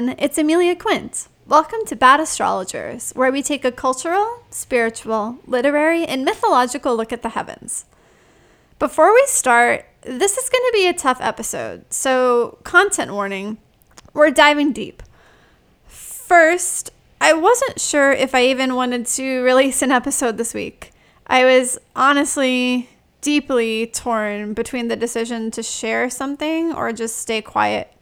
everyone, it's Amelia Quint. Welcome to Bad Astrologers, where we take a cultural, spiritual, literary, and mythological look at the heavens. Before we start, this is going to be a tough episode, so content warning we're diving deep. First, I wasn't sure if I even wanted to release an episode this week. I was honestly deeply torn between the decision to share something or just stay quiet.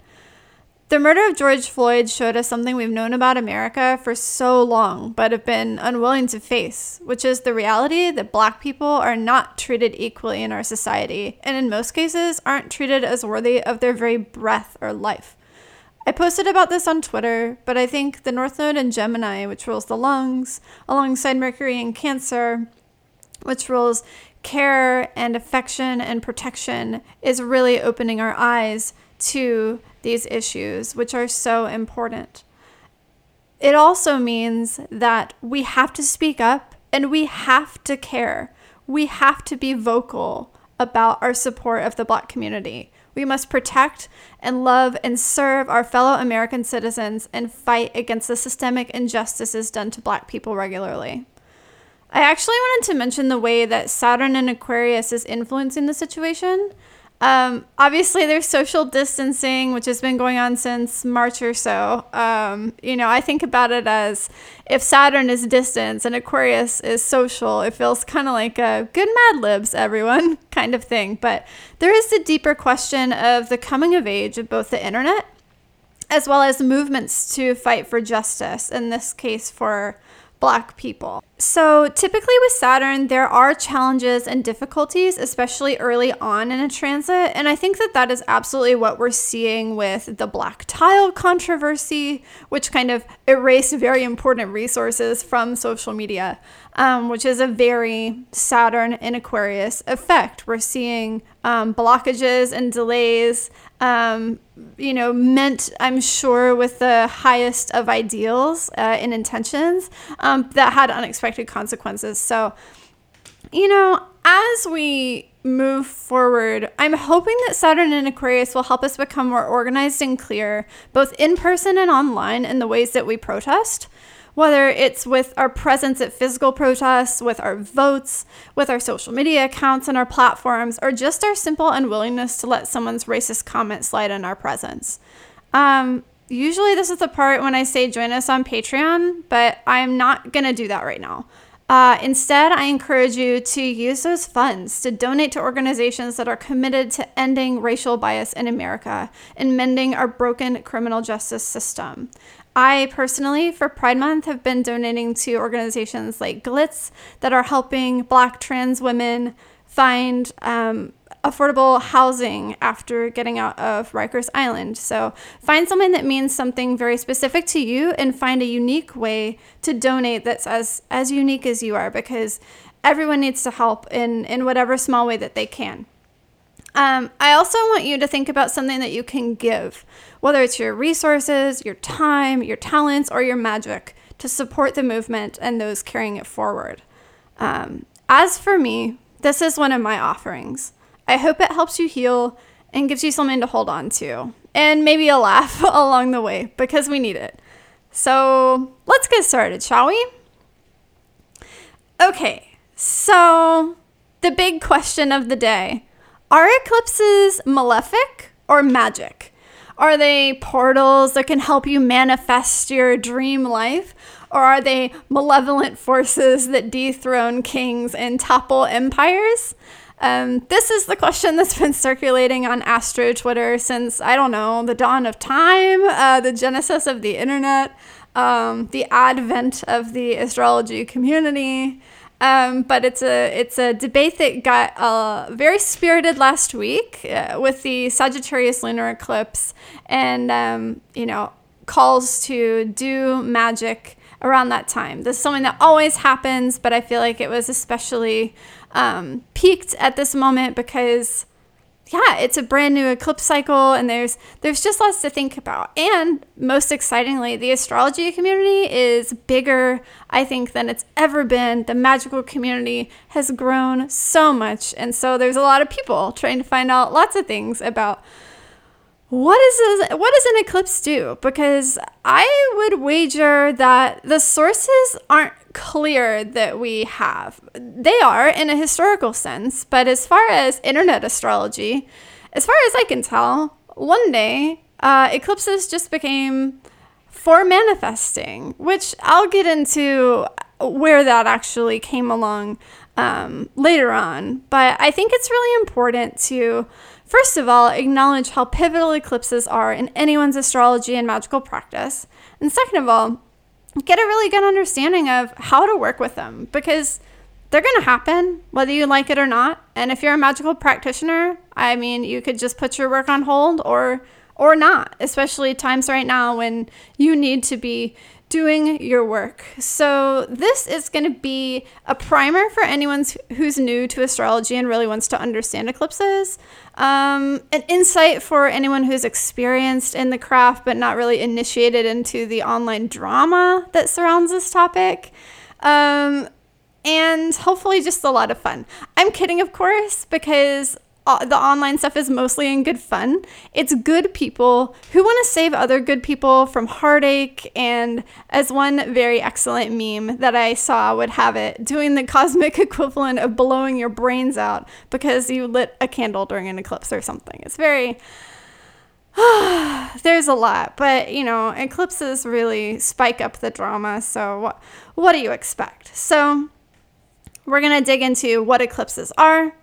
The murder of George Floyd showed us something we've known about America for so long, but have been unwilling to face, which is the reality that black people are not treated equally in our society, and in most cases, aren't treated as worthy of their very breath or life. I posted about this on Twitter, but I think the North Node in Gemini, which rules the lungs, alongside Mercury in Cancer, which rules care and affection and protection, is really opening our eyes to these issues, which are so important. It also means that we have to speak up and we have to care. We have to be vocal about our support of the Black community. We must protect and love and serve our fellow American citizens and fight against the systemic injustices done to Black people regularly. I actually wanted to mention the way that Saturn in Aquarius is influencing the situation. Um, obviously, there's social distancing, which has been going on since March or so. Um, you know, I think about it as if Saturn is distance and Aquarius is social, it feels kind of like a good Mad Libs, everyone kind of thing. But there is the deeper question of the coming of age of both the internet as well as movements to fight for justice, in this case, for Black people. So, typically with Saturn, there are challenges and difficulties, especially early on in a transit. And I think that that is absolutely what we're seeing with the black tile controversy, which kind of erased very important resources from social media, um, which is a very Saturn in Aquarius effect. We're seeing um, blockages and delays um, you know, meant, I'm sure, with the highest of ideals uh, and intentions um, that had unexpected consequences. So, you know, as we move forward, I'm hoping that Saturn in Aquarius will help us become more organized and clear, both in person and online, in the ways that we protest whether it's with our presence at physical protests, with our votes, with our social media accounts and our platforms, or just our simple unwillingness to let someone's racist comment slide in our presence. Um, usually, this is the part when I say join us on Patreon, but I'm not going to do that right now. Uh, instead, I encourage you to use those funds to donate to organizations that are committed to ending racial bias in America and mending our broken criminal justice system. I personally, for Pride Month, have been donating to organizations like GLITS that are helping Black trans women find um, affordable housing after getting out of Rikers Island. So find something that means something very specific to you and find a unique way to donate that's as, as unique as you are because everyone needs to help in, in whatever small way that they can. Um, I also want you to think about something that you can give, whether it's your resources, your time, your talents, or your magic to support the movement and those carrying it forward. Um, as for me, this is one of my offerings. I hope it helps you heal and gives you something to hold on to, and maybe a laugh along the way because we need it. So let's get started, shall we? Okay, so the big question of the day are eclipses malefic or magic? Are they portals that can help you manifest your dream life? Or are they malevolent forces that dethrone kings and topple empires? Um, this is the question that's been circulating on Astro Twitter since, I don't know, the dawn of time, uh, the genesis of the internet, um, the advent of the astrology community. Um, but it's a it's a debate that got uh, very spirited last week uh, with the Sagittarius lunar eclipse, and um, you know calls to do magic around that time. This is something that always happens, but I feel like it was especially um, peaked at this moment because yeah, it's a brand new eclipse cycle and there's there's just lots to think about. And most excitingly, the astrology community is bigger, I think, than it's ever been. The magical community has grown so much. And so there's a lot of people trying to find out lots of things about what is this, what does an eclipse do? Because I would wager that the sources aren't clear that we have. They are in a historical sense, but as far as internet astrology, as far as I can tell, one day uh, eclipses just became for manifesting, which I'll get into where that actually came along um, later on. But I think it's really important to First of all, acknowledge how pivotal eclipses are in anyone's astrology and magical practice. And second of all, get a really good understanding of how to work with them because they're going to happen whether you like it or not. And if you're a magical practitioner, I mean, you could just put your work on hold or or not, especially times right now when you need to be doing your work. So, this is going to be a primer for anyone who's new to astrology and really wants to understand eclipses, um, an insight for anyone who's experienced in the craft but not really initiated into the online drama that surrounds this topic. Um, and hopefully just a lot of fun. I'm kidding, of course, because the online stuff is mostly in good fun. It's good people who want to save other good people from heartache. And as one very excellent meme that I saw would have it, doing the cosmic equivalent of blowing your brains out because you lit a candle during an eclipse or something. It's very. there's a lot, but you know, eclipses really spike up the drama. So, what, what do you expect? So, we're going to dig into what eclipses are,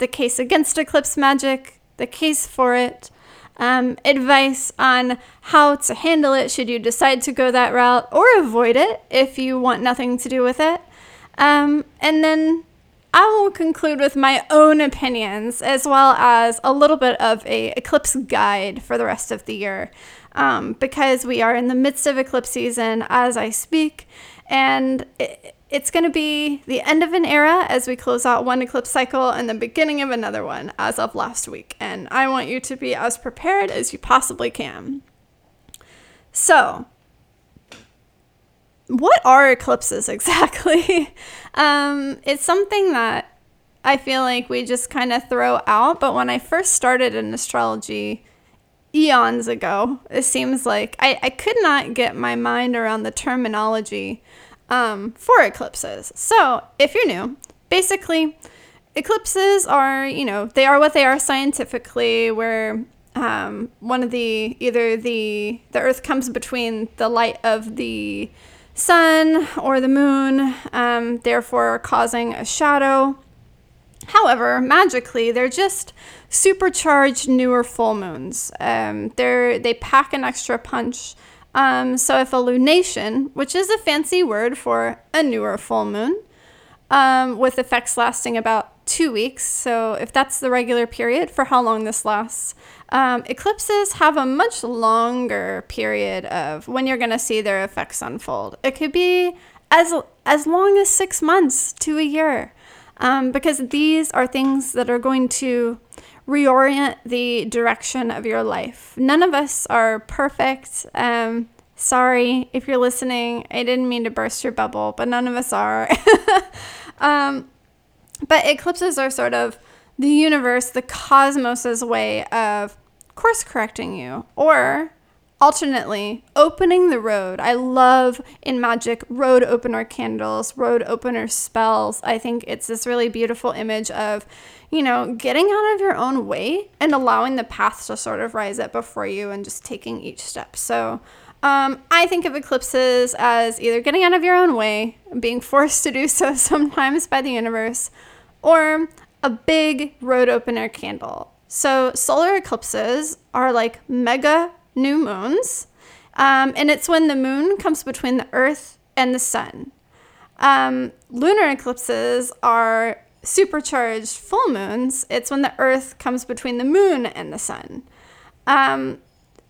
the case against eclipse magic, the case for it, um, advice on how to handle it should you decide to go that route or avoid it if you want nothing to do with it. Um, and then I will conclude with my own opinions as well as a little bit of a eclipse guide for the rest of the year. Um, because we are in the midst of eclipse season as I speak, and it, it's going to be the end of an era as we close out one eclipse cycle and the beginning of another one as of last week. And I want you to be as prepared as you possibly can. So, what are eclipses exactly? um, it's something that I feel like we just kind of throw out. But when I first started in astrology, eons ago, it seems like I, I could not get my mind around the terminology um, for eclipses. So, if you're new, basically, eclipses are, you know, they are what they are scientifically, where um, one of the either the the Earth comes between the light of the sun or the moon, um, therefore causing a shadow. However, magically, they're just supercharged newer full moons. Um, they're they pack an extra punch um, so if a lunation, which is a fancy word for a newer full moon, um, with effects lasting about two weeks, so if that's the regular period for how long this lasts, um, eclipses have a much longer period of when you're going to see their effects unfold. It could be as as long as six months to a year, um, because these are things that are going to reorient the direction of your life. None of us are perfect. Um, sorry if you're listening. I didn't mean to burst your bubble, but none of us are. um, but eclipses are sort of the universe, the cosmos's way of course correcting you or alternately opening the road i love in magic road opener candles road opener spells i think it's this really beautiful image of you know, getting out of your own way and allowing the path to sort of rise up before you and just taking each step. So, um, I think of eclipses as either getting out of your own way, being forced to do so sometimes by the universe, or a big road opener candle. So, solar eclipses are like mega new moons, um, and it's when the moon comes between the earth and the sun. Um, lunar eclipses are supercharged full moons, it's when the Earth comes between the moon and the sun. Um,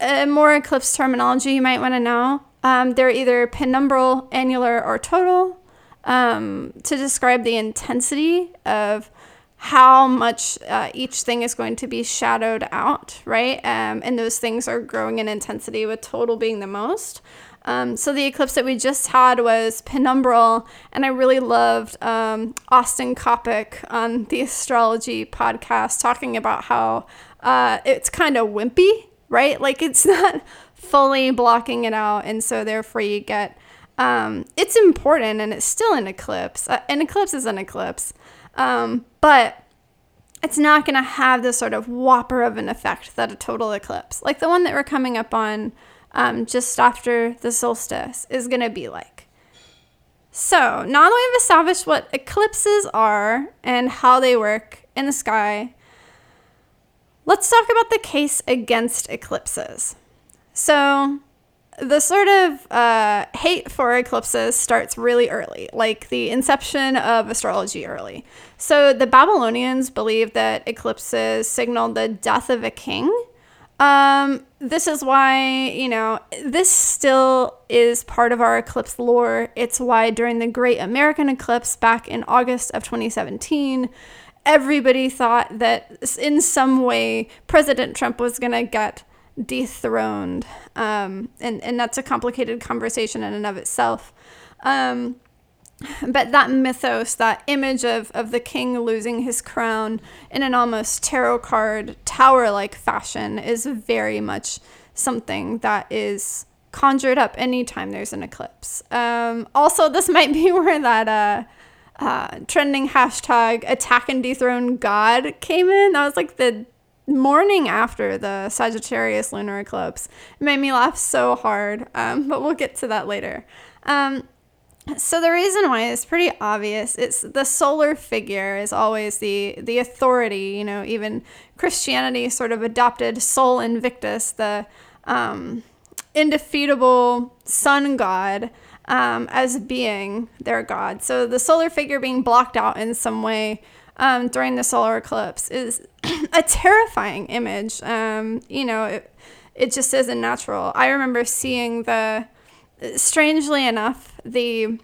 more eclipse terminology you might want to know. Um, they're either penumbral, annular, or total um, to describe the intensity of how much uh, each thing is going to be shadowed out, right? Um, and those things are growing in intensity, with total being the most. Um, so the eclipse that we just had was penumbral, and I really loved um, Austin Coppock on the astrology podcast talking about how uh, it's kind of wimpy right? Like it's not fully blocking it out. And so therefore you get, um, it's important and it's still an eclipse. Uh, an eclipse is an eclipse. Um, but it's not going to have the sort of whopper of an effect that a total eclipse, like the one that we're coming up on um, just after the solstice, is going to be like. So now that we've established what eclipses are and how they work in the sky, let's talk about the case against eclipses. So, the sort of uh, hate for eclipses starts really early, like the inception of astrology early. So, the Babylonians believed that eclipses signaled the death of a king. Um, this is why, you know, this still is part of our eclipse lore. It's why during the Great American Eclipse back in August of 2017, everybody thought that in some way President Trump was going to get dethroned. Um, and, and that's a complicated conversation in and of itself. Um, but that mythos, that image of, of the king losing his crown in an almost tarot card tower like fashion is very much something that is conjured up anytime there's an eclipse. Um, also, this might be where that uh, uh, trending hashtag attack and dethrone God came in. That was like the morning after the Sagittarius lunar eclipse. It made me laugh so hard, um, but we'll get to that later. Um, so the reason why is pretty obvious. It's the solar figure is always the the authority. You know, even Christianity sort of adopted Sol Invictus, the um, indefeatable sun god, um, as being their god. So the solar figure being blocked out in some way um, during the solar eclipse is a terrifying image. Um, you know, it, it just isn't natural. I remember seeing the, strangely enough, the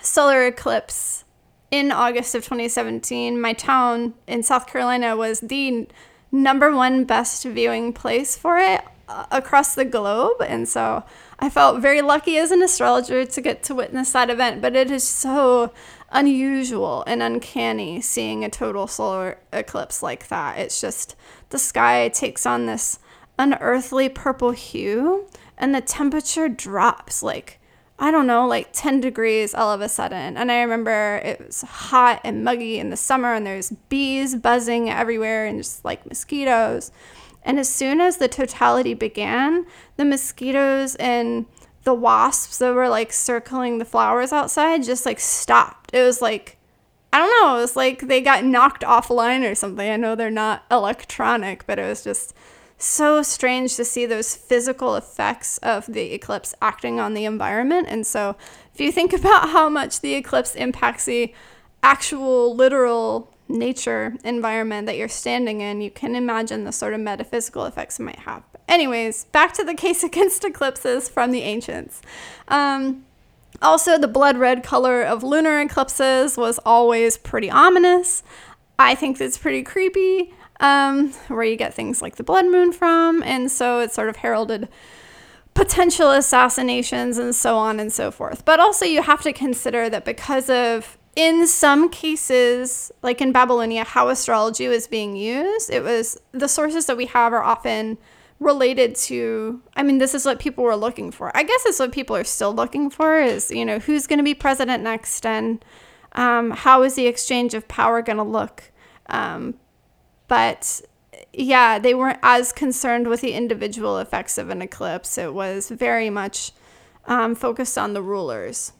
solar eclipse in August of 2017. My town in South Carolina was the number one best viewing place for it uh, across the globe. And so I felt very lucky as an astrologer to get to witness that event. But it is so unusual and uncanny seeing a total solar eclipse like that. It's just the sky takes on this unearthly purple hue and the temperature drops like I don't know, like 10 degrees all of a sudden. And I remember it was hot and muggy in the summer, and there's bees buzzing everywhere and just like mosquitoes. And as soon as the totality began, the mosquitoes and the wasps that were like circling the flowers outside just like stopped. It was like, I don't know, it was like they got knocked offline or something. I know they're not electronic, but it was just so strange to see those physical effects of the eclipse acting on the environment. And so, if you think about how much the eclipse impacts the actual literal nature environment that you're standing in, you can imagine the sort of metaphysical effects it might have. Anyways, back to the case against eclipses from the ancients. Um, also, the blood red color of lunar eclipses was always pretty ominous. I think that's pretty creepy, um, where you get things like the blood moon from, and so it sort of heralded potential assassinations and so on and so forth. But also, you have to consider that because of in some cases, like in Babylonia, how astrology was being used, it was the sources that we have are often related to i mean this is what people were looking for. I guess it's what people are still looking for is you know who's going to be president next and um, how is the exchange of power going to look? Um, but yeah they weren't as concerned with the individual effects of an eclipse. It was very much um, focused on the rulers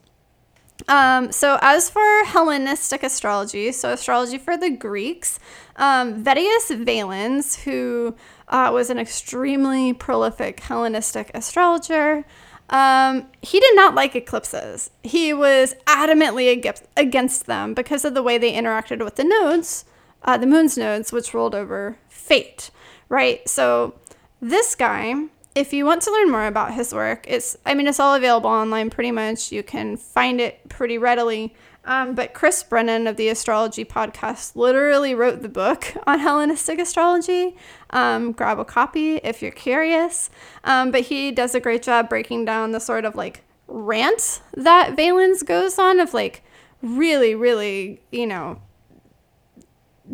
um, so as for Hellenistic astrology, so astrology for the Greeks, um, Vettius Valens, who uh, was an extremely prolific Hellenistic astrologer, um, he did not like eclipses. He was adamantly against them because of the way they interacted with the nodes, uh, the moon's nodes, which ruled over fate, right? So this guy if you want to learn more about his work, it's I mean it's all available online pretty much. You can find it pretty readily. Um, but Chris Brennan of the Astrology Podcast literally wrote the book on Hellenistic astrology. Um, grab a copy if you're curious. Um, but he does a great job breaking down the sort of like rant that Valens goes on of like really, really, you know,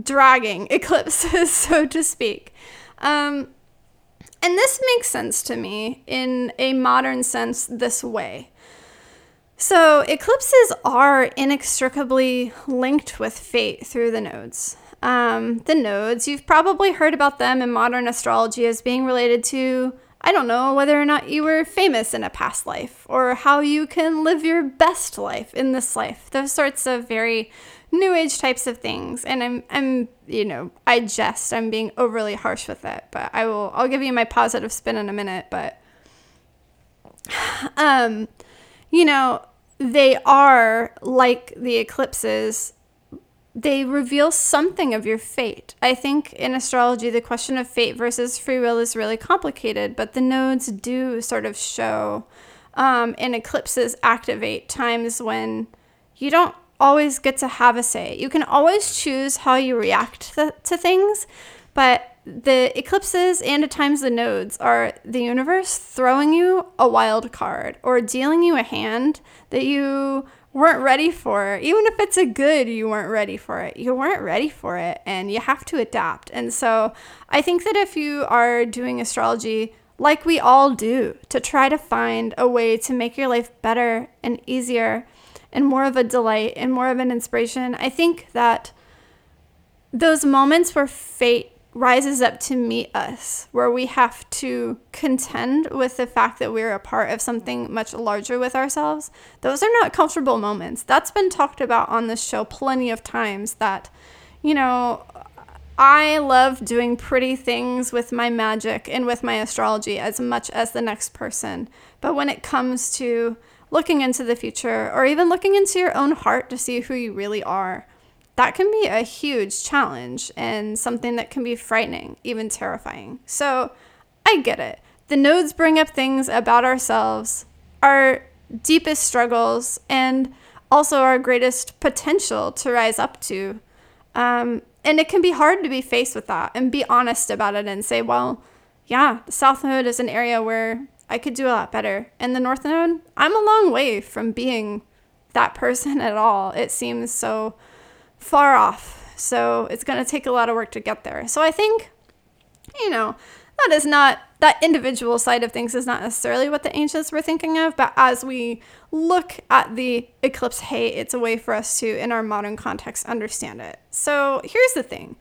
dragging eclipses, so to speak. Um, And this makes sense to me in a modern sense this way. So, eclipses are inextricably linked with fate through the nodes. Um, the nodes, you've probably heard about them in modern astrology as being related to, I don't know, whether or not you were famous in a past life or how you can live your best life in this life. Those sorts of very new age types of things. And I'm, I'm, you know, I jest, I'm being overly harsh with it, but I will, I'll give you my positive spin in a minute. But, um, you know, they are like the eclipses, they reveal something of your fate. I think in astrology, the question of fate versus free will is really complicated, but the nodes do sort of show, um, and eclipses activate times when you don't always get to have a say. You can always choose how you react to, to things, but the eclipses and at times the nodes are the universe throwing you a wild card or dealing you a hand that you weren't ready for. Even if it's a good, you weren't ready for it. You weren't ready for it and you have to adapt. And so I think that if you are doing astrology like we all do to try to find a way to make your life better and easier and more of a delight and more of an inspiration, I think that those moments where fate rises up to meet us, where we have to contend with the fact that we're a part of something much larger with ourselves, those are not comfortable moments. That's been talked about on this show plenty of times that, you know, I love doing pretty things with my magic and with my astrology as much as the next person. But when it comes to looking into the future or even looking into your own heart to see who you really are, that can be a huge challenge and something that can be frightening, even terrifying. So I get it. The nodes bring up things about ourselves, our deepest struggles, and also our greatest potential to rise up to. Um, and it can be hard to be faced with that and be honest about it and say, well, yeah, the South Node is an area where I could do a lot better. And the North Node, I'm a long way from being that person at all. It seems so far off. So it's going to take a lot of work to get there. So I think, you know, that is not, that individual side of things is not necessarily what the ancients were thinking of. But as we look at the eclipse hey, it's a way for us to, in our modern context, understand it. So here's the thing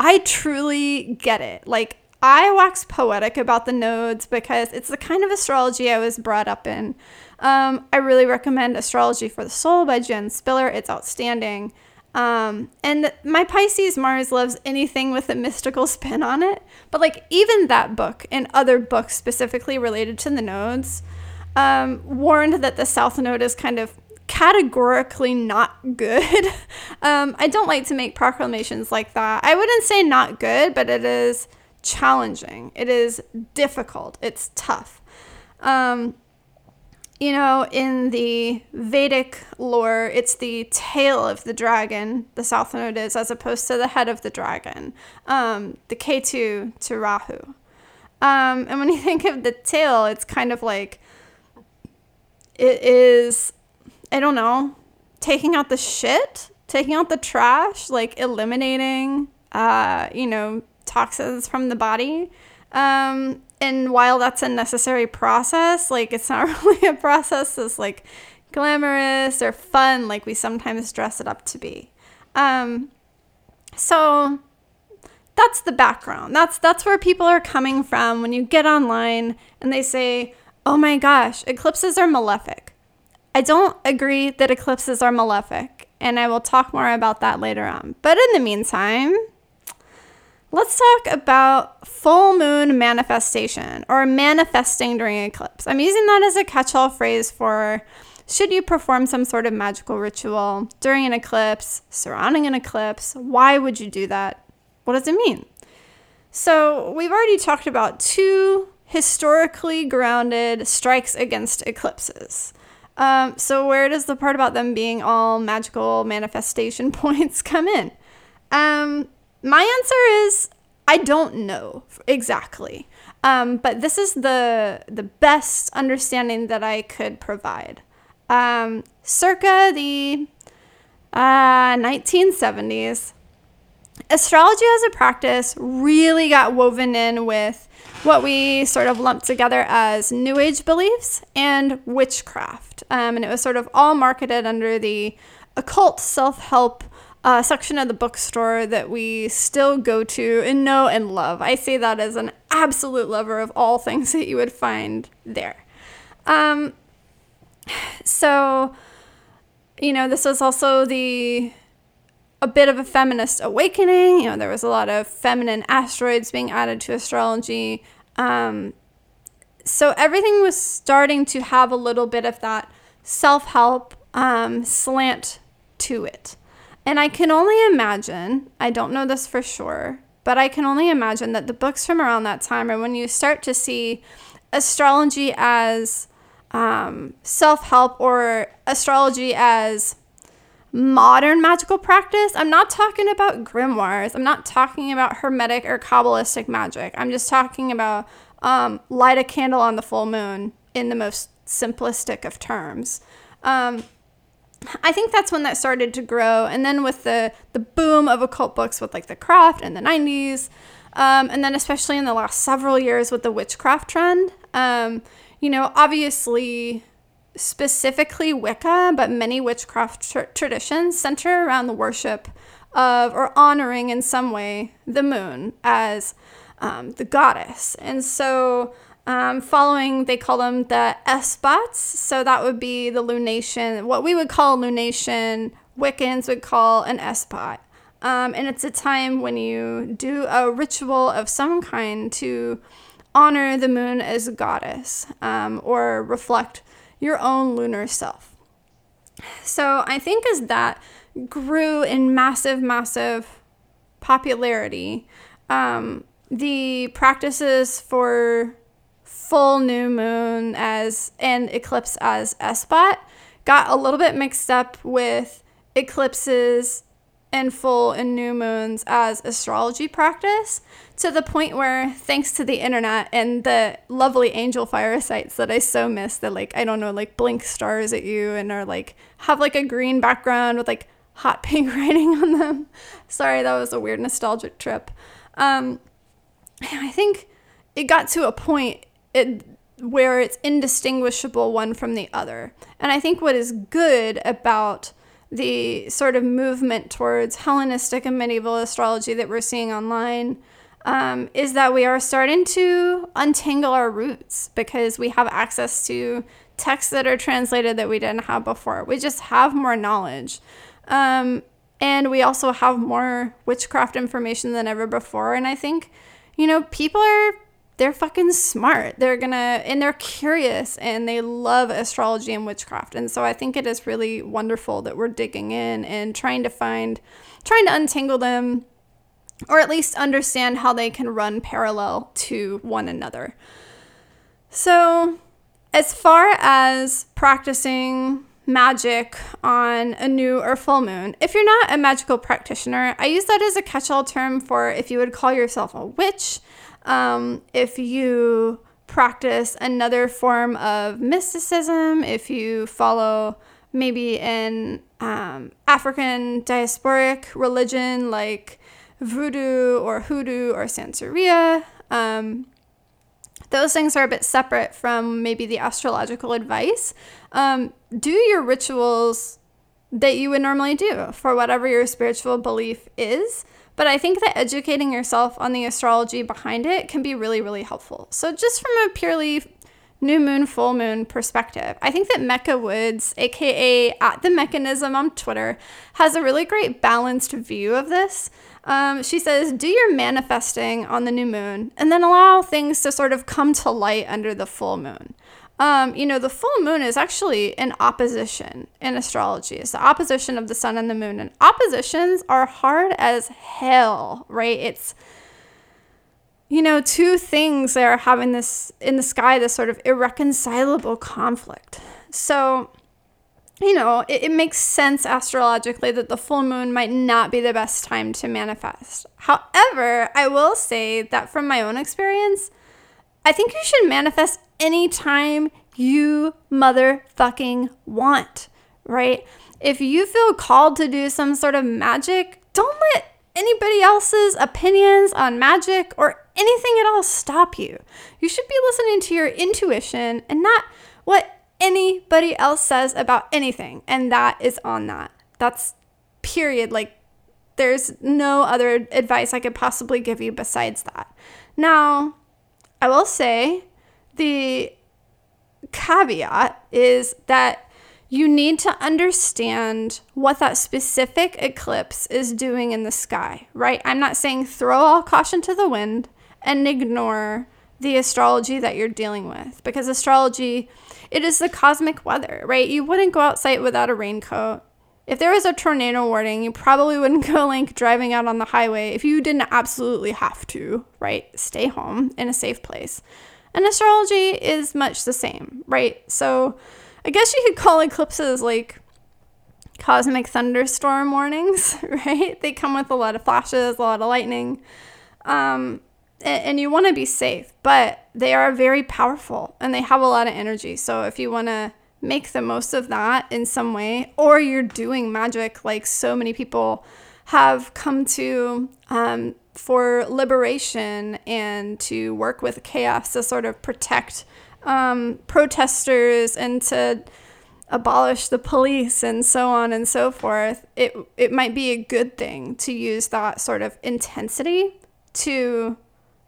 I truly get it. Like, I wax poetic about the nodes because it's the kind of astrology I was brought up in. Um, I really recommend Astrology for the Soul by Jan Spiller. It's outstanding. Um, and my Pisces Mars loves anything with a mystical spin on it. But like even that book and other books specifically related to the nodes um, warned that the South Node is kind of categorically not good. um, I don't like to make proclamations like that. I wouldn't say not good, but it is challenging. It is difficult. It's tough. Um, you know, in the Vedic lore, it's the tail of the dragon, the South Node is, as opposed to the head of the dragon, um, the Ketu to Rahu. Um, and when you think of the tail, it's kind of like it is, I don't know, taking out the shit, taking out the trash, like eliminating, uh, you know, toxins from the body. Um, and while that's a necessary process, like it's not really a process that's like glamorous or fun like we sometimes dress it up to be. Um, so that's the background. That's that's where people are coming from when you get online and they say, "Oh my gosh, eclipses are malefic." I don't agree that eclipses are malefic, and I will talk more about that later on. But in the meantime, Let's talk about full moon manifestation or manifesting during eclipse. I'm using that as a catch all phrase for should you perform some sort of magical ritual during an eclipse, surrounding an eclipse? Why would you do that? What does it mean? So, we've already talked about two historically grounded strikes against eclipses. Um, so, where does the part about them being all magical manifestation points come in? Um, my answer is I don't know exactly. Um, but this is the the best understanding that I could provide. Um, circa the uh, 1970s, astrology as a practice really got woven in with what we sort of lumped together as New Age beliefs and witchcraft. Um, and it was sort of all marketed under the occult self help uh, section of the bookstore that we still go to and know and love. I say that as an absolute lover of all things that you would find there. Um, so, you know, this was also the a bit of a feminist awakening. You know, there was a lot of feminine asteroids being added to astrology. Um, so everything was starting to have a little bit of that self help um, slant to it. And I can only imagine, I don't know this for sure, but I can only imagine that the books from around that time are when you start to see astrology as um, self help or astrology as modern magical practice. I'm not talking about grimoires. I'm not talking about hermetic or kabbalistic magic. I'm just talking about um, light a candle on the full moon in the most simplistic of terms. Um, I think that's when that started to grow. And then with the, the boom of occult books with like the craft in the 90s, um, and then especially in the last several years with the witchcraft trend, um, you know, obviously specifically Wicca, but many witchcraft tr- traditions center around the worship of or honoring in some way the moon as um, the goddess. And so, um, following, they call them the Esbats. So, that would be the lunation, what we would call lunation, Wiccans would call an Esbat. Um, and it's a time when you do a ritual of some kind to honor the moon as a goddess um, or reflect your own lunar self. So I think as that grew in massive, massive popularity, um, the practices for full new moon as and eclipse as Esbat got a little bit mixed up with eclipses and full and new moons as astrology practice to the point where thanks to the internet and the lovely Angelfire sites that I so miss that like I don't know like blink stars at you and are like have like a green background with like hot pink writing on them. Sorry, that was a weird nostalgic trip. Um, I think it got to a point it, where it's indistinguishable one from the other. And I think what is good about the sort of movement towards Hellenistic and medieval astrology that we're seeing online um, is that we are starting to untangle our roots because we have access to texts that are translated that we didn't have before. We just have more knowledge. Um, and we also have more witchcraft information than ever before. And I think, you know, people are they're fucking smart. They're gonna, and they're curious and they love astrology and witchcraft. And so I think it is really wonderful that we're digging in and trying to find, trying to untangle them or at least understand how they can run parallel to one another. So, as far as practicing magic on a new or full moon, if you're not a magical practitioner, I use that as a catch all term for if you would call yourself a witch um, if you practice another form of mysticism, if you follow maybe an um, African diasporic religion like voodoo or hoodoo or Santeria, um, those things are a bit separate from maybe the astrological advice. Um, do your rituals that you would normally do for whatever your spiritual belief is. But I think that educating yourself on the astrology behind it can be really, really helpful. So, just from a purely new moon, full moon perspective, I think that Mecca Woods, aka at the mechanism on Twitter, has a really great balanced view of this. Um, she says, Do your manifesting on the new moon and then allow things to sort of come to light under the full moon. Um, you know, the full moon is actually an opposition in astrology. It's the opposition of the sun and the moon. And oppositions are hard as hell, right? It's, you know, two things that are having this in the sky, this sort of irreconcilable conflict. So, you know, it, it makes sense astrologically that the full moon might not be the best time to manifest. However, I will say that from my own experience, I think you should manifest anytime you motherfucking want, right? If you feel called to do some sort of magic, don't let anybody else's opinions on magic or anything at all stop you. You should be listening to your intuition and not what anybody else says about anything. And that is on that. That's period. Like, there's no other advice I could possibly give you besides that. Now, I will say the caveat is that you need to understand what that specific eclipse is doing in the sky, right? I'm not saying throw all caution to the wind and ignore the astrology that you're dealing with because astrology it is the cosmic weather, right? You wouldn't go outside without a raincoat. If there was a tornado warning, you probably wouldn't go like driving out on the highway if you didn't absolutely have to, right? Stay home in a safe place. And astrology is much the same, right? So I guess you could call eclipses like cosmic thunderstorm warnings, right? They come with a lot of flashes, a lot of lightning. Um, and, and you want to be safe, but they are very powerful and they have a lot of energy. So if you want to make the most of that in some way, or you're doing magic like so many people have come to um, for liberation and to work with chaos to sort of protect um, protesters and to abolish the police and so on and so forth, it, it might be a good thing to use that sort of intensity to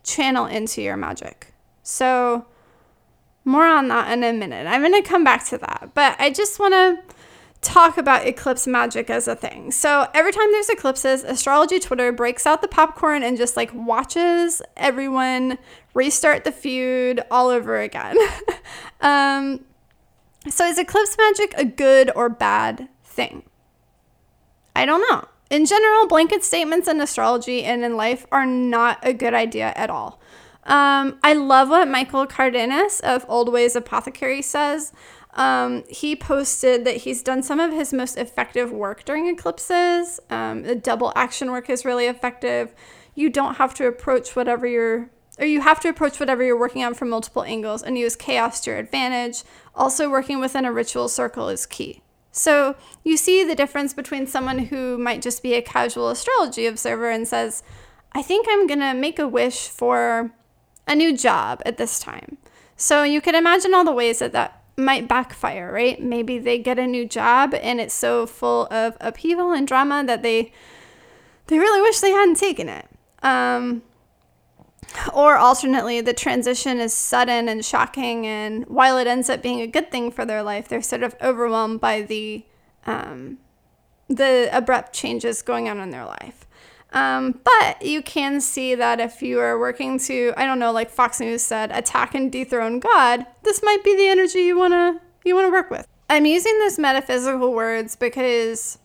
channel into your magic. So, more on that in a minute. I'm going to come back to that, but I just want to talk about eclipse magic as a thing. So, every time there's eclipses, astrology Twitter breaks out the popcorn and just like watches everyone restart the feud all over again. um, so, is eclipse magic a good or bad thing? I don't know. In general, blanket statements in astrology and in life are not a good idea at all. Um, I love what Michael Cardenas of Old Ways Apothecary says. Um, he posted that he's done some of his most effective work during eclipses. Um, the double action work is really effective. You don't have to approach whatever you're, or you have to approach whatever you're working on from multiple angles and use chaos to your advantage. Also, working within a ritual circle is key. So you see the difference between someone who might just be a casual astrology observer and says, I think I'm going to make a wish for a new job at this time. So you can imagine all the ways that that might backfire, right? Maybe they get a new job and it's so full of upheaval and drama that they they really wish they hadn't taken it. Um, or alternately, the transition is sudden and shocking, and while it ends up being a good thing for their life, they're sort of overwhelmed by the um, the abrupt changes going on in their life. Um, but you can see that if you are working to, I don't know, like Fox News said, attack and dethrone God, this might be the energy you wanna you wanna work with. I'm using those metaphysical words because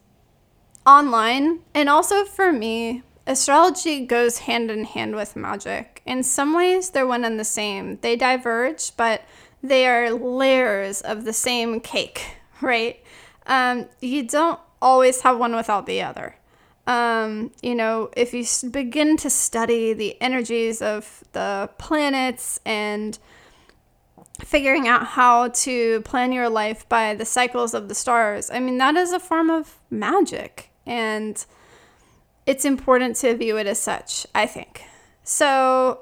online and also for me, astrology goes hand in hand with magic. In some ways, they're one and the same. They diverge, but they are layers of the same cake, right? Um, you don't always have one without the other. Um, you know, if you begin to study the energies of the planets and figuring out how to plan your life by the cycles of the stars, I mean, that is a form of magic. And it's important to view it as such, I think. So,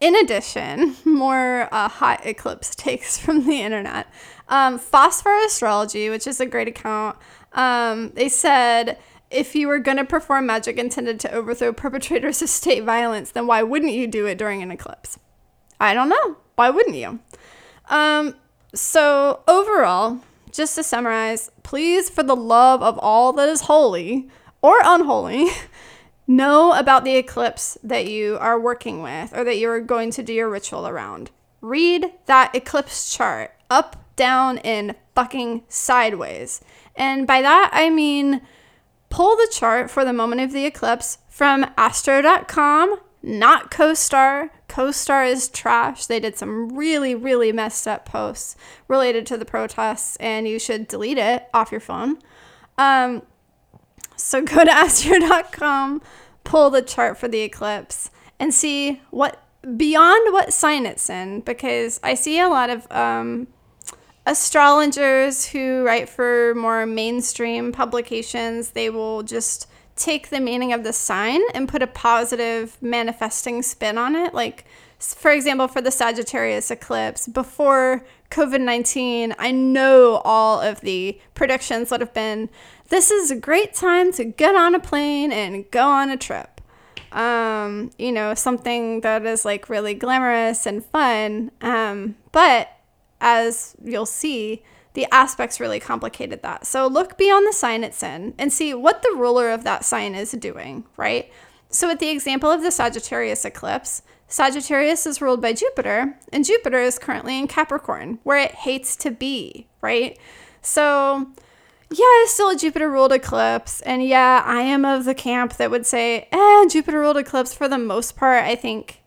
in addition, more uh, hot eclipse takes from the internet. Um, Phosphor Astrology, which is a great account, um, they said if you were going to perform magic intended to overthrow perpetrators of state violence, then why wouldn't you do it during an eclipse? I don't know. Why wouldn't you? Um, so, overall, just to summarize, please, for the love of all that is holy, or unholy know about the eclipse that you are working with or that you're going to do your ritual around. Read that eclipse chart up, down, and fucking sideways. And by that, I mean pull the chart for the moment of the eclipse from astro.com, not CoStar. CoStar is trash. They did some really, really messed up posts related to the protests, and you should delete it off your phone. Um, so go to astro.com, pull the chart for the eclipse, and see what beyond what sign it's in, because I see a lot of um, astrologers who write for more mainstream publications. They will just take the meaning of the sign and put a positive manifesting spin on it. Like, for example, for the Sagittarius eclipse, before COVID 19, I know all of the predictions that have been this is a great time to get on a plane and go on a trip. Um, you know, something that is like really glamorous and fun. Um, but as you'll see, the aspects really complicated that. So look beyond the sign it's in and see what the ruler of that sign is doing, right? So, with the example of the Sagittarius eclipse, Sagittarius is ruled by Jupiter, and Jupiter is currently in Capricorn, where it hates to be, right? So, yeah, it's still a Jupiter ruled eclipse. And yeah, I am of the camp that would say, eh, Jupiter ruled eclipse for the most part. I think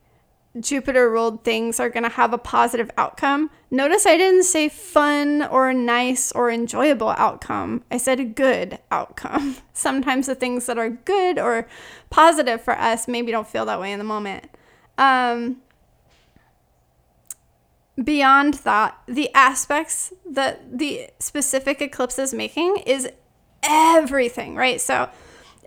Jupiter ruled things are going to have a positive outcome. Notice I didn't say fun or nice or enjoyable outcome. I said a good outcome. Sometimes the things that are good or positive for us maybe don't feel that way in the moment. Um, beyond that, the aspects that the specific eclipse is making is everything, right? So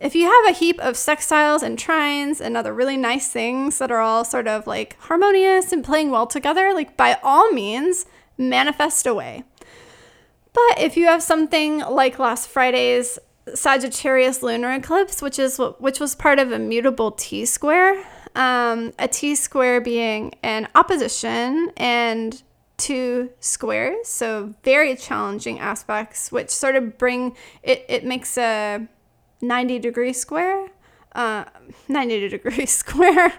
if you have a heap of sextiles and trines and other really nice things that are all sort of like harmonious and playing well together, like by all means, manifest away. But if you have something like last Friday's Sagittarius lunar eclipse, which is which was part of a mutable T square, um, a T square being an opposition and two squares, so very challenging aspects, which sort of bring it, it makes a 90 degree square. Uh, 90 degree square.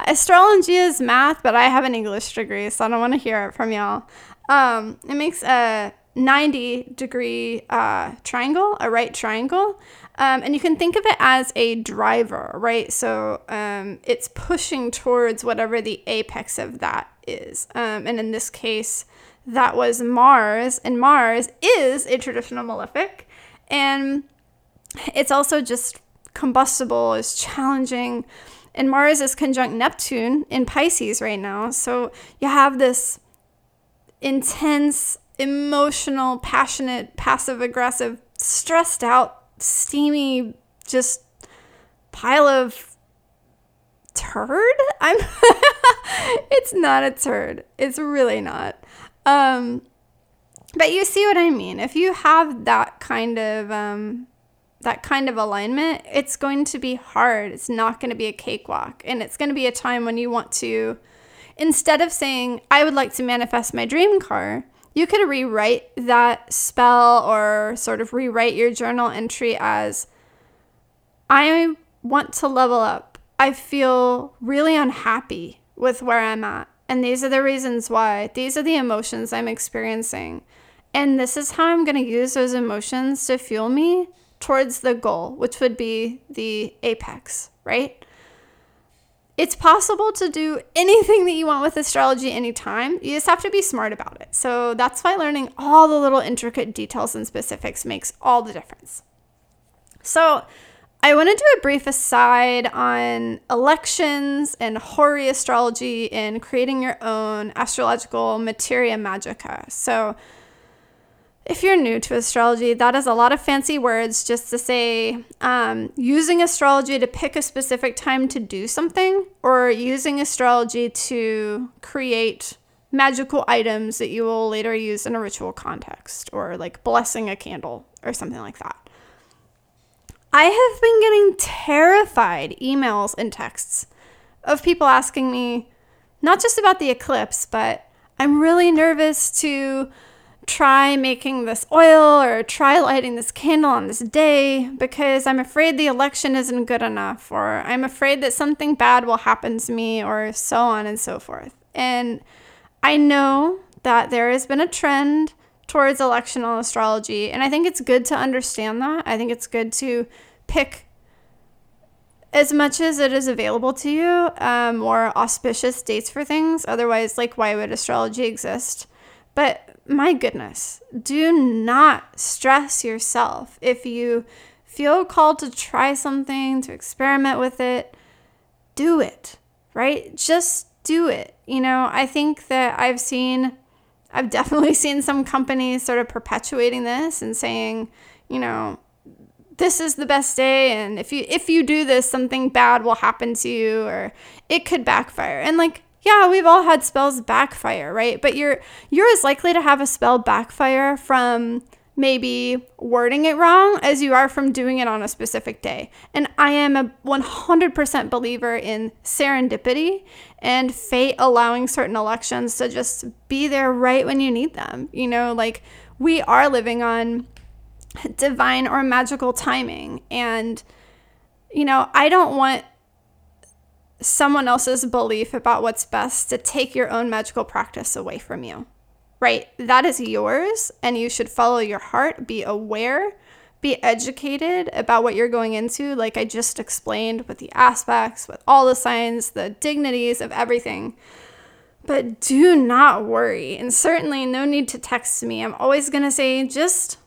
Astrology is math, but I have an English degree, so I don't want to hear it from y'all. Um, it makes a 90 degree uh, triangle, a right triangle. Um, and you can think of it as a driver, right? So um, it's pushing towards whatever the apex of that is. Um, and in this case, that was Mars. And Mars is a traditional malefic. And it's also just combustible, it's challenging. And Mars is conjunct Neptune in Pisces right now. So you have this intense, emotional, passionate, passive aggressive, stressed out steamy, just pile of turd. I'm. it's not a turd. It's really not. Um, but you see what I mean. If you have that kind of um, that kind of alignment, it's going to be hard. It's not going to be a cakewalk, and it's going to be a time when you want to. Instead of saying, I would like to manifest my dream car, you could rewrite that spell or sort of rewrite your journal entry as I want to level up. I feel really unhappy with where I'm at. And these are the reasons why. These are the emotions I'm experiencing. And this is how I'm going to use those emotions to fuel me towards the goal, which would be the apex, right? it's possible to do anything that you want with astrology anytime. You just have to be smart about it. So that's why learning all the little intricate details and specifics makes all the difference. So I want to do a brief aside on elections and horary astrology and creating your own astrological materia magica. So if you're new to astrology, that is a lot of fancy words just to say um, using astrology to pick a specific time to do something, or using astrology to create magical items that you will later use in a ritual context, or like blessing a candle or something like that. I have been getting terrified emails and texts of people asking me not just about the eclipse, but I'm really nervous to try making this oil or try lighting this candle on this day because I'm afraid the election isn't good enough or I'm afraid that something bad will happen to me or so on and so forth. And I know that there has been a trend towards electional astrology and I think it's good to understand that. I think it's good to pick as much as it is available to you um, more auspicious dates for things. Otherwise, like, why would astrology exist? But my goodness, do not stress yourself. If you feel called to try something, to experiment with it, do it, right? Just do it. You know, I think that I've seen, I've definitely seen some companies sort of perpetuating this and saying, you know, this is the best day and if you if you do this something bad will happen to you or it could backfire and like yeah we've all had spells backfire right but you're you're as likely to have a spell backfire from maybe wording it wrong as you are from doing it on a specific day. And I am a 100% believer in serendipity and fate allowing certain elections to just be there right when you need them. You know, like we are living on divine or magical timing. And, you know, I don't want someone else's belief about what's best to take your own magical practice away from you right? That is yours, and you should follow your heart, be aware, be educated about what you're going into, like I just explained with the aspects, with all the signs, the dignities of everything. But do not worry, and certainly no need to text me. I'm always to say just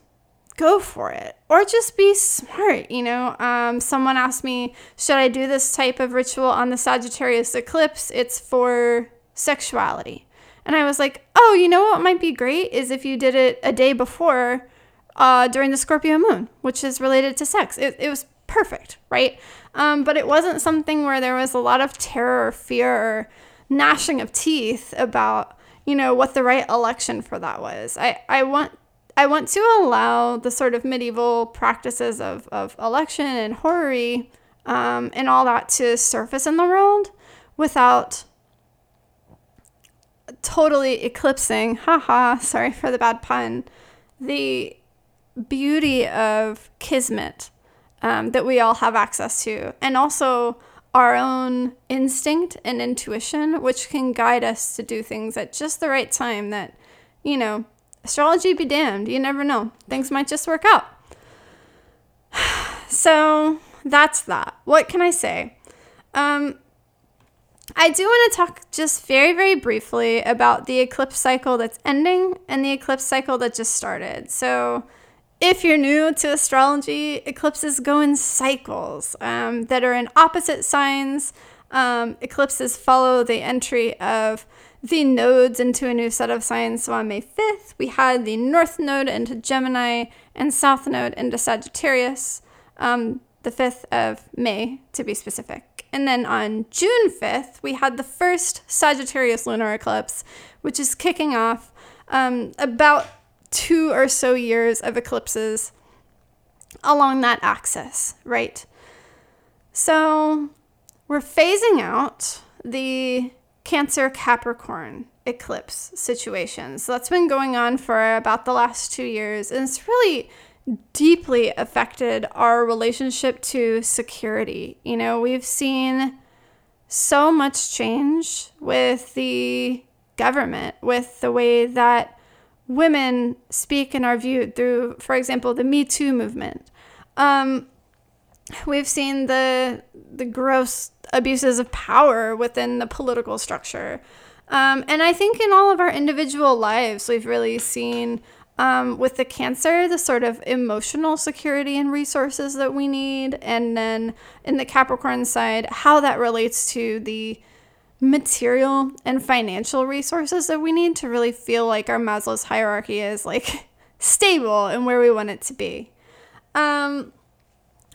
go for it or just be smart you know um, someone asked me should i do this type of ritual on the sagittarius eclipse it's for sexuality and I was like, oh, you know what might be great is if you did it a day before uh, during the Scorpio moon, which is related to sex. It, it was perfect, right? Um, but it wasn't something where there was a lot of terror or fear or gnashing of teeth about, you know, what the right election for that was. I, I want I want to allow the sort of medieval practices of, of election and horary um, and all that to surface in the world without totally eclipsing, haha, sorry for the bad pun, the beauty of kismet um, that we all have access to, and also our own instinct and intuition, which can guide us to do things at just the right time. That, you know, astrology be damned, you never know. Things might just work out. So that's that. What can I say? Um, I do want to talk just very, very briefly about the eclipse cycle that's ending and the eclipse cycle that just started. So, if you're new to astrology, eclipses go in cycles um, that are in opposite signs. Um, eclipses follow the entry of the nodes into a new set of signs. So on May 5th, we had the North Node into Gemini and South Node into Sagittarius, um, the 5th of May to be specific. And then on June 5th, we had the first Sagittarius lunar eclipse, which is kicking off um, about two or so years of eclipses along that axis, right? So we're phasing out the Cancer Capricorn eclipse situation. So that's been going on for about the last two years. And it's really deeply affected our relationship to security. You know, we've seen so much change with the government, with the way that women speak and are viewed through, for example, the Me Too movement. Um, we've seen the the gross abuses of power within the political structure. Um, and I think in all of our individual lives, we've really seen um, with the Cancer, the sort of emotional security and resources that we need. And then in the Capricorn side, how that relates to the material and financial resources that we need to really feel like our Maslow's hierarchy is like stable and where we want it to be. Um,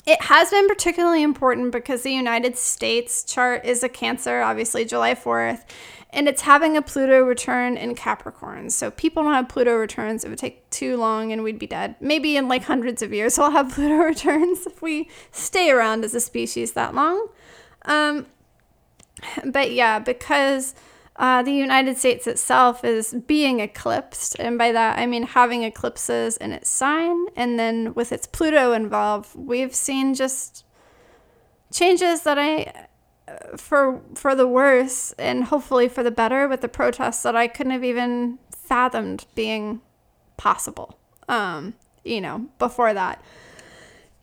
it has been particularly important because the United States chart is a Cancer, obviously July 4th, and it's having a Pluto return in Capricorn. So people don't have Pluto returns. It would take too long and we'd be dead. Maybe in like hundreds of years we'll have Pluto returns if we stay around as a species that long. Um, but yeah, because uh, the United States itself is being eclipsed, and by that I mean having eclipses in its sign, and then with its Pluto involved, we've seen just changes that I for for the worse and hopefully for the better with the protests that I couldn't have even fathomed being possible. Um, you know, before that.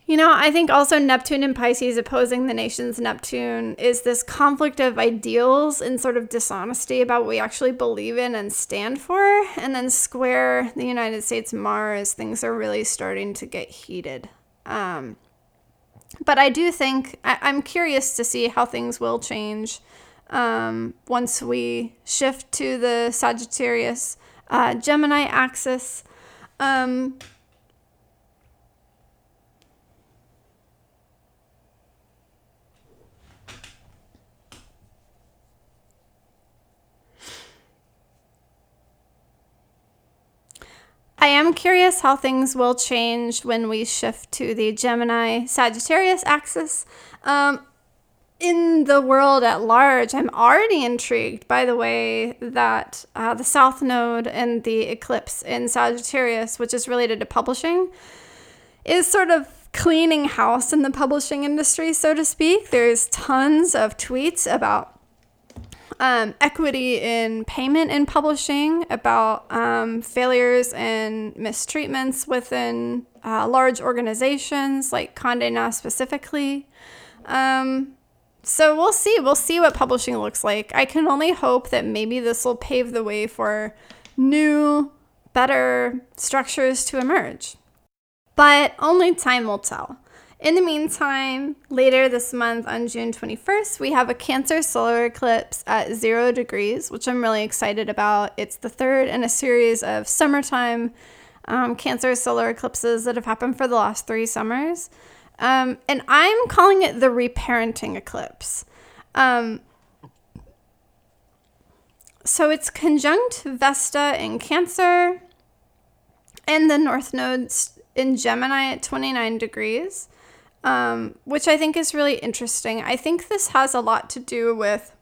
You know, I think also Neptune and Pisces opposing the nation's Neptune is this conflict of ideals and sort of dishonesty about what we actually believe in and stand for. And then square the United States Mars, things are really starting to get heated. Um, but I do think I, am curious to see how things will change um, once we shift to the Sagittarius uh, Gemini axis. Um, I am curious how things will change when we shift to the Gemini Sagittarius axis. Um, in the world at large, I'm already intrigued by the way that uh, the South Node and the eclipse in Sagittarius, which is related to publishing, is sort of cleaning house in the publishing industry, so to speak. There's tons of tweets about um, equity in payment in publishing, about um, failures and mistreatments within uh, large organizations like Condé Nast specifically. Um, so we'll see. We'll see what publishing looks like. I can only hope that maybe this will pave the way for new, better structures to emerge. But only time will tell. In the meantime, later this month on June 21st, we have a Cancer solar eclipse at zero degrees, which I'm really excited about. It's the third in a series of summertime um, Cancer solar eclipses that have happened for the last three summers. Um, and I'm calling it the reparenting eclipse. Um, so it's conjunct Vesta in Cancer and the North Nodes in Gemini at 29 degrees um, which I think is really interesting. I think this has a lot to do with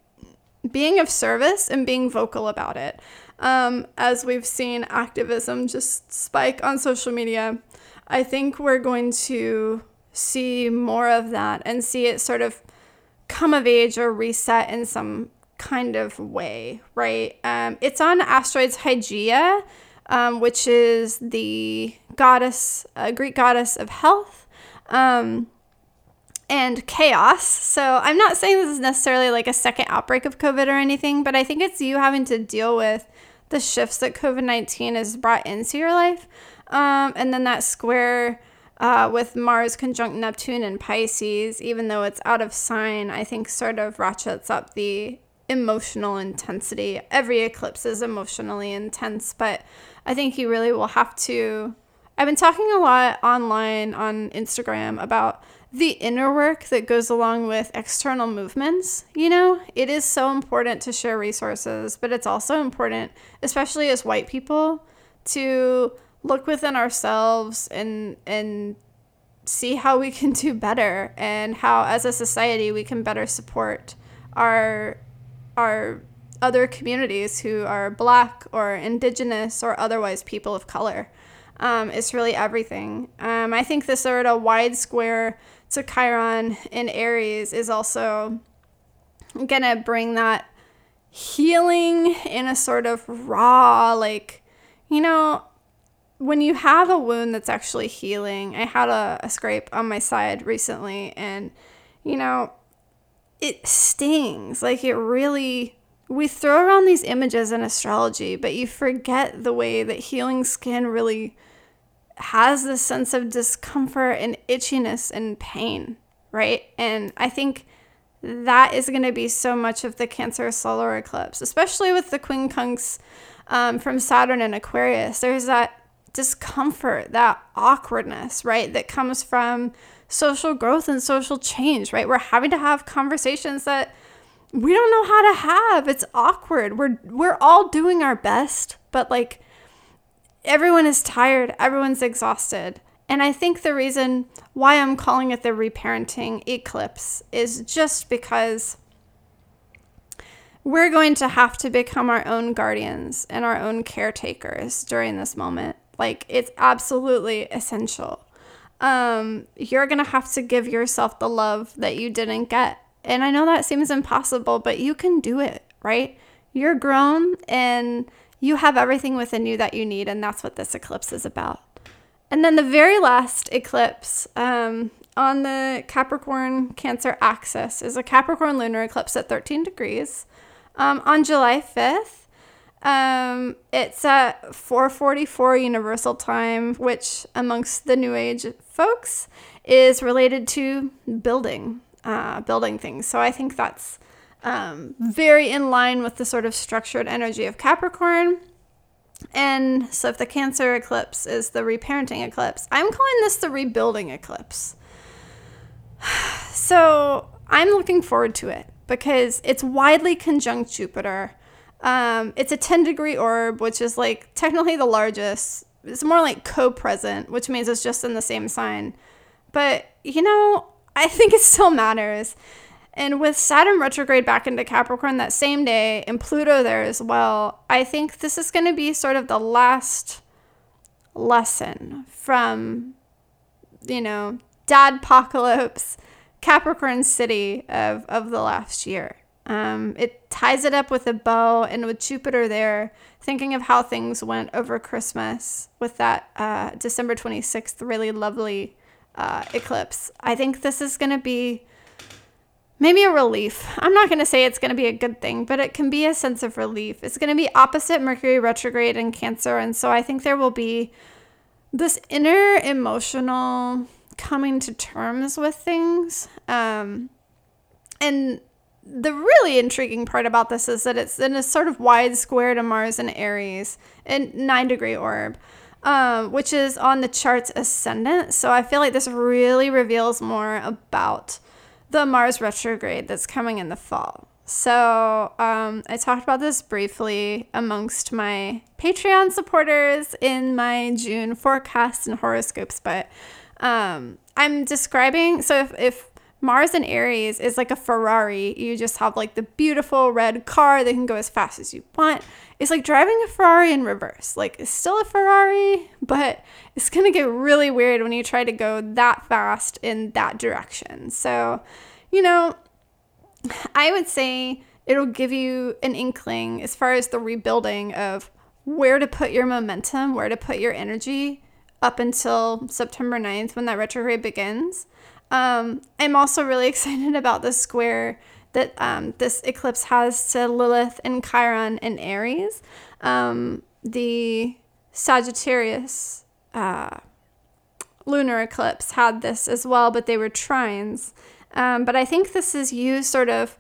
being of service and being vocal about it. Um, as we've seen activism just spike on social media, I think we're going to see more of that and see it sort of come of age or reset in some kind of way, right? Um, it's on asteroids Hygeia, um, which is the goddess, uh, Greek goddess of health um, and chaos. So I'm not saying this is necessarily like a second outbreak of COVID or anything, but I think it's you having to deal with the shifts that COVID 19 has brought into your life. Um, and then that square uh, with Mars conjunct Neptune and Pisces, even though it's out of sign, I think sort of ratchets up the emotional intensity. Every eclipse is emotionally intense, but I think you really will have to I've been talking a lot online on Instagram about the inner work that goes along with external movements. You know, it is so important to share resources, but it's also important, especially as white people, to look within ourselves and and see how we can do better and how as a society we can better support our our other communities who are black or indigenous or otherwise people of color um, is really everything. Um, I think the sort of wide square to Chiron in Aries is also gonna bring that healing in a sort of raw, like, you know, when you have a wound that's actually healing. I had a, a scrape on my side recently, and, you know, it stings. Like, it really we throw around these images in astrology, but you forget the way that healing skin really has this sense of discomfort and itchiness and pain, right? And I think that is going to be so much of the Cancer solar eclipse, especially with the quincunx um, from Saturn and Aquarius. There's that discomfort, that awkwardness, right? That comes from social growth and social change, right? We're having to have conversations that we don't know how to have. It's awkward. We're we're all doing our best, but like everyone is tired, everyone's exhausted. And I think the reason why I'm calling it the reparenting eclipse is just because we're going to have to become our own guardians and our own caretakers during this moment. Like, it's absolutely essential. Um, you're going to have to give yourself the love that you didn't get. And I know that seems impossible, but you can do it, right? You're grown and you have everything within you that you need, and that's what this eclipse is about. And then the very last eclipse um, on the Capricorn Cancer axis is a Capricorn lunar eclipse at 13 degrees um, on July 5th. Um, it's at 4:44 Universal Time, which amongst the New Age folks is related to building, uh, building things. So I think that's um, very in line with the sort of structured energy of Capricorn. And so, if the Cancer eclipse is the reparenting eclipse, I'm calling this the rebuilding eclipse. So, I'm looking forward to it because it's widely conjunct Jupiter. Um, it's a 10 degree orb, which is like technically the largest it's more like co-present, which means it's just in the same sign. But, you know, I think it still matters. And with Saturn retrograde back into Capricorn that same day and Pluto there as well, I think this is going to be sort of the last lesson from, you know, dad apocalypse, Capricorn city of, of the last year. Um, it ties it up with a bow and with Jupiter there, thinking of how things went over Christmas with that uh, December 26th really lovely uh, eclipse. I think this is going to be maybe a relief. I'm not going to say it's going to be a good thing, but it can be a sense of relief. It's going to be opposite Mercury retrograde in Cancer. And so I think there will be this inner emotional coming to terms with things. Um, and the really intriguing part about this is that it's in a sort of wide square to Mars and Aries in nine degree orb, um, which is on the chart's ascendant. So I feel like this really reveals more about the Mars retrograde that's coming in the fall. So um, I talked about this briefly amongst my Patreon supporters in my June forecasts and horoscopes, but um, I'm describing so if, if Mars and Aries is like a Ferrari. You just have like the beautiful red car that can go as fast as you want. It's like driving a Ferrari in reverse. Like it's still a Ferrari, but it's going to get really weird when you try to go that fast in that direction. So, you know, I would say it'll give you an inkling as far as the rebuilding of where to put your momentum, where to put your energy up until September 9th when that retrograde begins. Um, I'm also really excited about the square that um, this eclipse has to Lilith and Chiron and Aries. Um, the Sagittarius uh, lunar eclipse had this as well, but they were trines. Um, but I think this is you sort of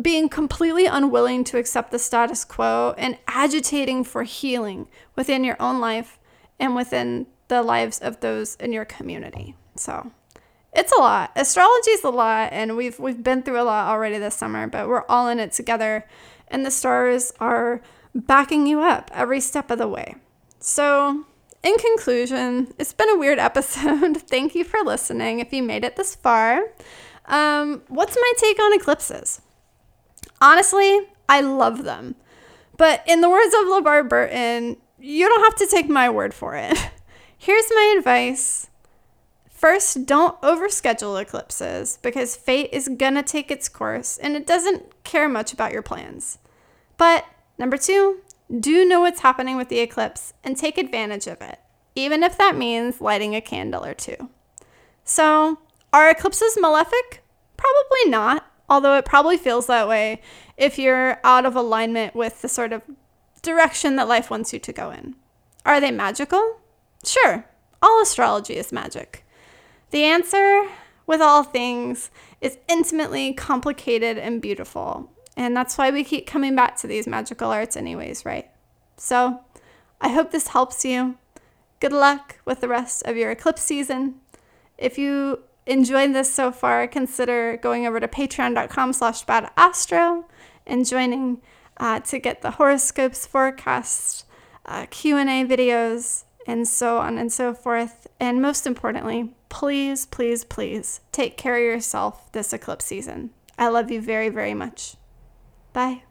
being completely unwilling to accept the status quo and agitating for healing within your own life and within the lives of those in your community. So it's a lot. Astrology is a lot, and we've we've been through a lot already this summer, but we're all in it together, and the stars are backing you up every step of the way. So, in conclusion, it's been a weird episode. Thank you for listening. If you made it this far, um, what's my take on eclipses? Honestly, I love them, but in the words of LeVar Burton, you don't have to take my word for it. Here's my advice First, don't overschedule eclipses because fate is gonna take its course and it doesn't care much about your plans. But number two, do know what's happening with the eclipse and take advantage of it, even if that means lighting a candle or two. So, are eclipses malefic? Probably not, although it probably feels that way if you're out of alignment with the sort of direction that life wants you to go in. Are they magical? Sure, all astrology is magic. The answer with all things is intimately complicated and beautiful. And that's why we keep coming back to these magical arts, anyways, right? So I hope this helps you. Good luck with the rest of your eclipse season. If you enjoyed this so far, consider going over to patreon.com slash badastro and joining uh, to get the horoscopes, forecasts, uh, Q&A videos, and so on and so forth. And most importantly, please, please, please take care of yourself this eclipse season. I love you very, very much. Bye.